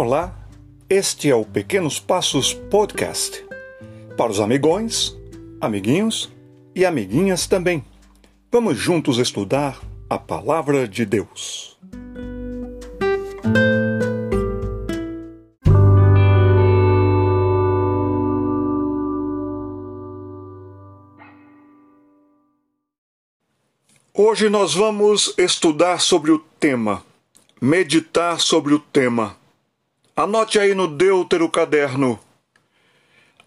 Olá, este é o Pequenos Passos Podcast. Para os amigões, amiguinhos e amiguinhas também. Vamos juntos estudar a Palavra de Deus. Hoje nós vamos estudar sobre o tema, meditar sobre o tema Anote aí no Deutero caderno.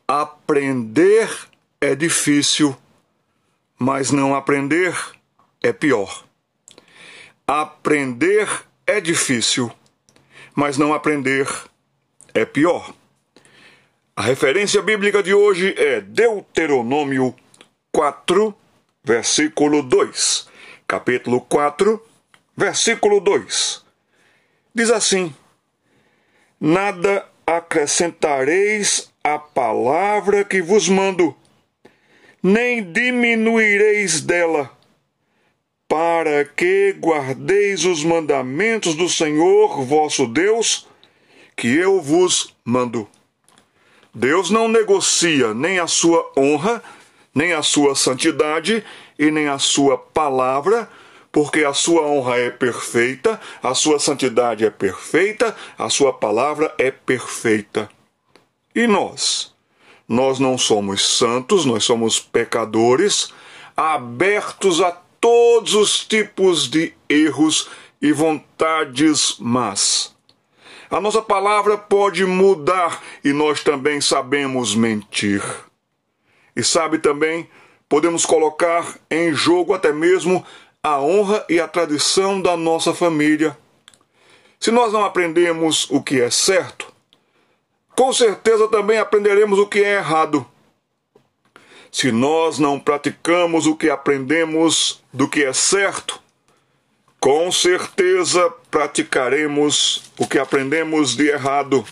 Aprender é difícil, mas não aprender é pior. Aprender é difícil, mas não aprender é pior. A referência bíblica de hoje é Deuteronômio 4, versículo 2. Capítulo 4, versículo 2. Diz assim: nada acrescentareis à palavra que vos mando, nem diminuireis dela, para que guardeis os mandamentos do Senhor vosso Deus, que eu vos mando. Deus não negocia nem a sua honra, nem a sua santidade e nem a sua palavra porque a sua honra é perfeita, a sua santidade é perfeita, a sua palavra é perfeita. E nós? Nós não somos santos, nós somos pecadores, abertos a todos os tipos de erros e vontades más. A nossa palavra pode mudar e nós também sabemos mentir. E sabe também, podemos colocar em jogo até mesmo a honra e a tradição da nossa família. Se nós não aprendemos o que é certo, com certeza também aprenderemos o que é errado. Se nós não praticamos o que aprendemos do que é certo, com certeza praticaremos o que aprendemos de errado.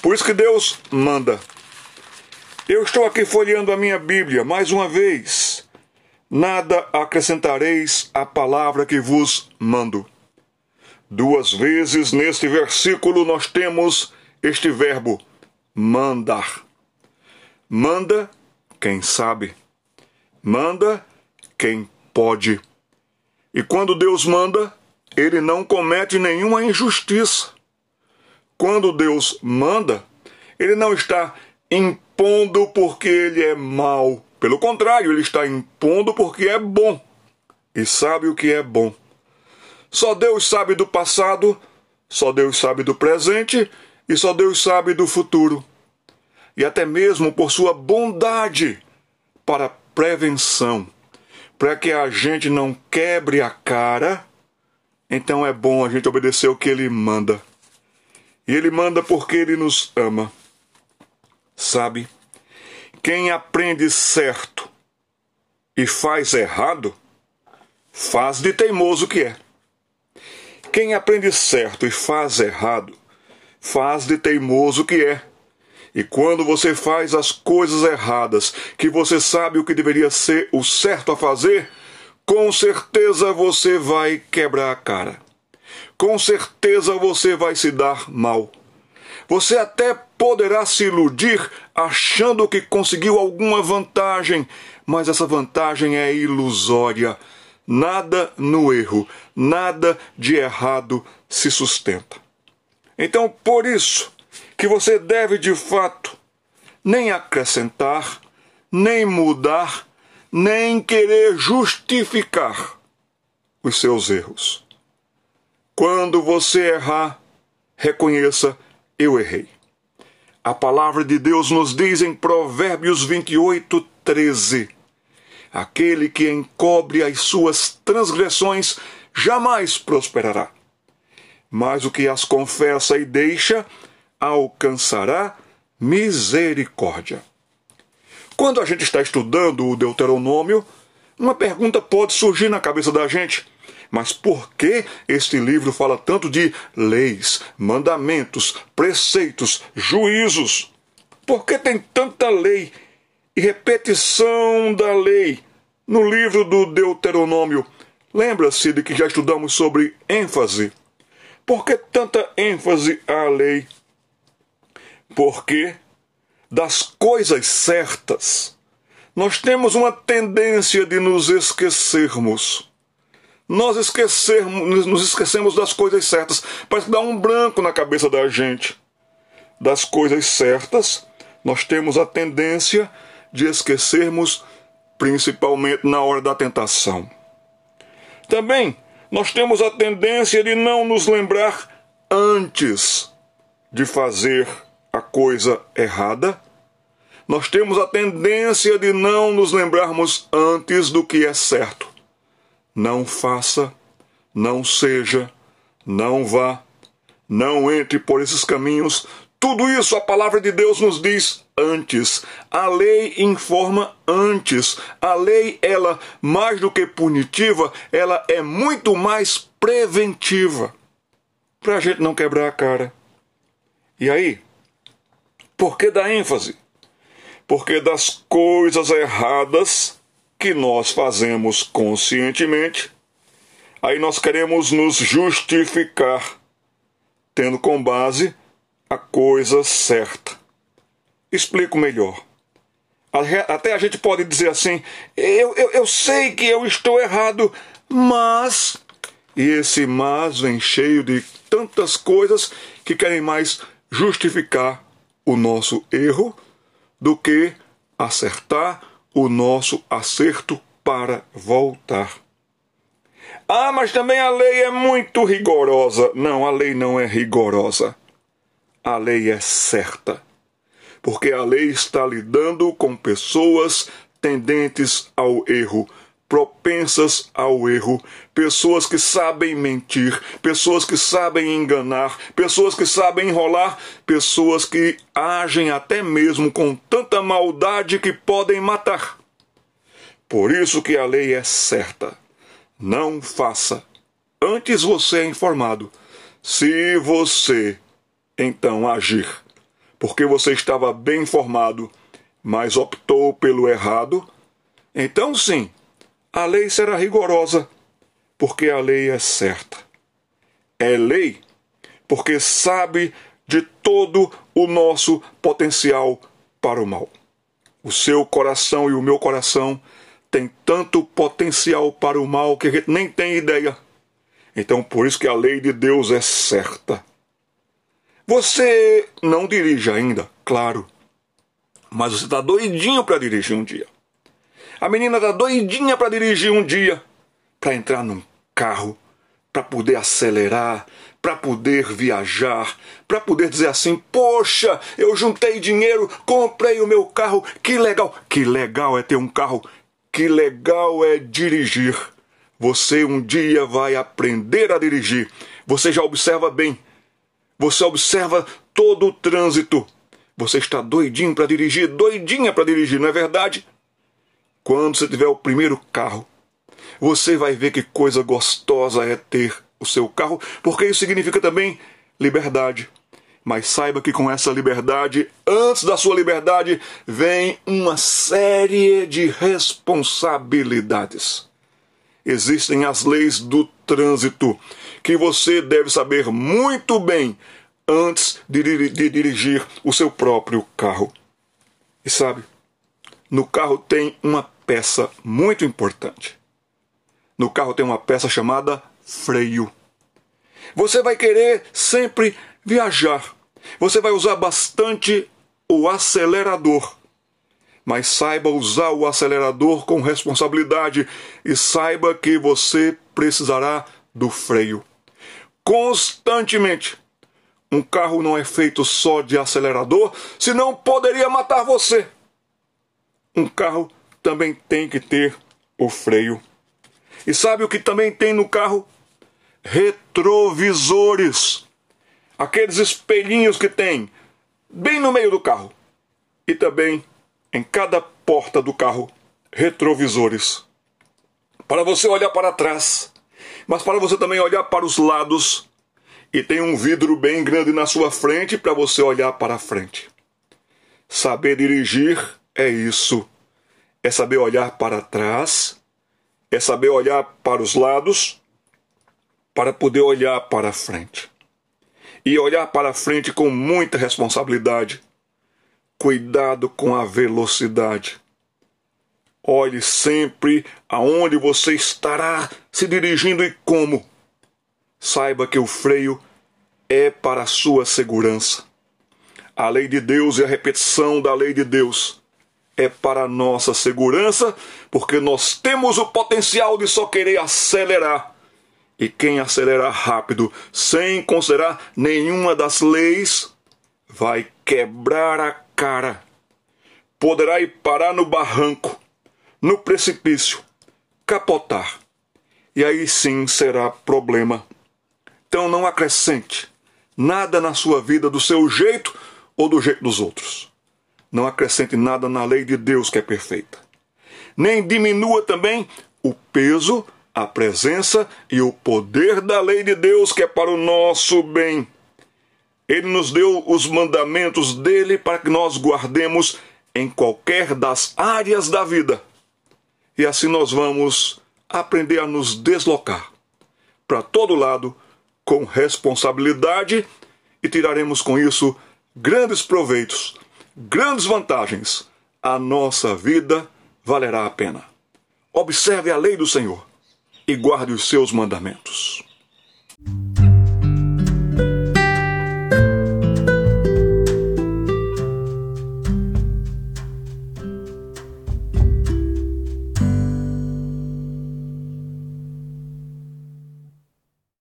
Por isso que Deus manda. Eu estou aqui folheando a minha Bíblia mais uma vez nada acrescentareis à palavra que vos mando. Duas vezes neste versículo nós temos este verbo mandar. Manda quem sabe, manda quem pode. E quando Deus manda, ele não comete nenhuma injustiça. Quando Deus manda, ele não está impondo porque ele é mau pelo contrário, ele está impondo porque é bom e sabe o que é bom. Só Deus sabe do passado, só Deus sabe do presente e só Deus sabe do futuro. E até mesmo por sua bondade para prevenção, para que a gente não quebre a cara, então é bom a gente obedecer o que ele manda. E ele manda porque ele nos ama. Sabe? Quem aprende certo e faz errado, faz de teimoso que é. Quem aprende certo e faz errado, faz de teimoso que é. E quando você faz as coisas erradas, que você sabe o que deveria ser o certo a fazer, com certeza você vai quebrar a cara. Com certeza você vai se dar mal. Você até poderá se iludir achando que conseguiu alguma vantagem, mas essa vantagem é ilusória. Nada no erro, nada de errado se sustenta. Então, por isso que você deve de fato nem acrescentar, nem mudar, nem querer justificar os seus erros. Quando você errar, reconheça eu errei. A palavra de Deus nos diz em Provérbios 28, 13: Aquele que encobre as suas transgressões jamais prosperará, mas o que as confessa e deixa alcançará misericórdia. Quando a gente está estudando o Deuteronômio, uma pergunta pode surgir na cabeça da gente mas por que este livro fala tanto de leis, mandamentos, preceitos, juízos? Por que tem tanta lei e repetição da lei no livro do Deuteronômio? Lembra-se de que já estudamos sobre ênfase? Por que tanta ênfase à lei? Porque das coisas certas nós temos uma tendência de nos esquecermos. Nós esquecermos, nos esquecemos das coisas certas. Parece que dá um branco na cabeça da gente. Das coisas certas, nós temos a tendência de esquecermos, principalmente na hora da tentação. Também nós temos a tendência de não nos lembrar antes de fazer a coisa errada nós temos a tendência de não nos lembrarmos antes do que é certo. Não faça, não seja, não vá, não entre por esses caminhos. Tudo isso a palavra de Deus nos diz antes. A lei informa antes. A lei, ela, mais do que punitiva, ela é muito mais preventiva. Para a gente não quebrar a cara. E aí? Por que dá ênfase? porque das coisas erradas que nós fazemos conscientemente, aí nós queremos nos justificar, tendo com base a coisa certa. Explico melhor. Até a gente pode dizer assim: eu, eu, eu sei que eu estou errado, mas. E esse mas vem cheio de tantas coisas que querem mais justificar o nosso erro do que acertar o nosso acerto para voltar. Ah, mas também a lei é muito rigorosa. Não, a lei não é rigorosa. A lei é certa. Porque a lei está lidando com pessoas tendentes ao erro, propensas ao erro, pessoas que sabem mentir, pessoas que sabem enganar, pessoas que sabem enrolar, pessoas que agem até mesmo com tanta maldade que podem matar. Por isso que a lei é certa. Não faça. Antes você é informado. Se você então agir, porque você estava bem informado, mas optou pelo errado, então sim, a lei será rigorosa, porque a lei é certa. É lei porque sabe de todo o nosso potencial para o mal. O seu coração e o meu coração têm tanto potencial para o mal que a gente nem tem ideia. Então, por isso que a lei de Deus é certa. Você não dirige ainda, claro, mas você está doidinho para dirigir um dia. A menina tá doidinha para dirigir um dia, para entrar num carro, para poder acelerar, para poder viajar, para poder dizer assim: "Poxa, eu juntei dinheiro, comprei o meu carro, que legal". Que legal é ter um carro, que legal é dirigir. Você um dia vai aprender a dirigir. Você já observa bem. Você observa todo o trânsito. Você está doidinho para dirigir, doidinha para dirigir, não é verdade? Quando você tiver o primeiro carro, você vai ver que coisa gostosa é ter o seu carro, porque isso significa também liberdade. Mas saiba que com essa liberdade, antes da sua liberdade, vem uma série de responsabilidades. Existem as leis do trânsito que você deve saber muito bem antes de, de dirigir o seu próprio carro. E sabe, no carro tem uma peça muito importante. No carro tem uma peça chamada freio. Você vai querer sempre viajar. Você vai usar bastante o acelerador. Mas saiba usar o acelerador com responsabilidade e saiba que você precisará do freio. Constantemente. Um carro não é feito só de acelerador, senão poderia matar você. Um carro também tem que ter o freio. E sabe o que também tem no carro? Retrovisores. Aqueles espelhinhos que tem bem no meio do carro. E também em cada porta do carro, retrovisores. Para você olhar para trás, mas para você também olhar para os lados. E tem um vidro bem grande na sua frente para você olhar para frente. Saber dirigir é isso é saber olhar para trás, é saber olhar para os lados, para poder olhar para frente. e olhar para frente com muita responsabilidade. Cuidado com a velocidade. Olhe sempre aonde você estará se dirigindo e como. Saiba que o freio é para a sua segurança. A lei de Deus e a repetição da lei de Deus é para nossa segurança, porque nós temos o potencial de só querer acelerar. E quem acelerar rápido, sem considerar nenhuma das leis, vai quebrar a cara. Poderá ir parar no barranco, no precipício, capotar. E aí sim será problema. Então não acrescente nada na sua vida do seu jeito ou do jeito dos outros. Não acrescente nada na lei de Deus que é perfeita. Nem diminua também o peso, a presença e o poder da lei de Deus que é para o nosso bem. Ele nos deu os mandamentos dele para que nós guardemos em qualquer das áreas da vida. E assim nós vamos aprender a nos deslocar para todo lado com responsabilidade e tiraremos com isso grandes proveitos, grandes vantagens. A nossa vida valerá a pena. Observe a lei do Senhor e guarde os seus mandamentos.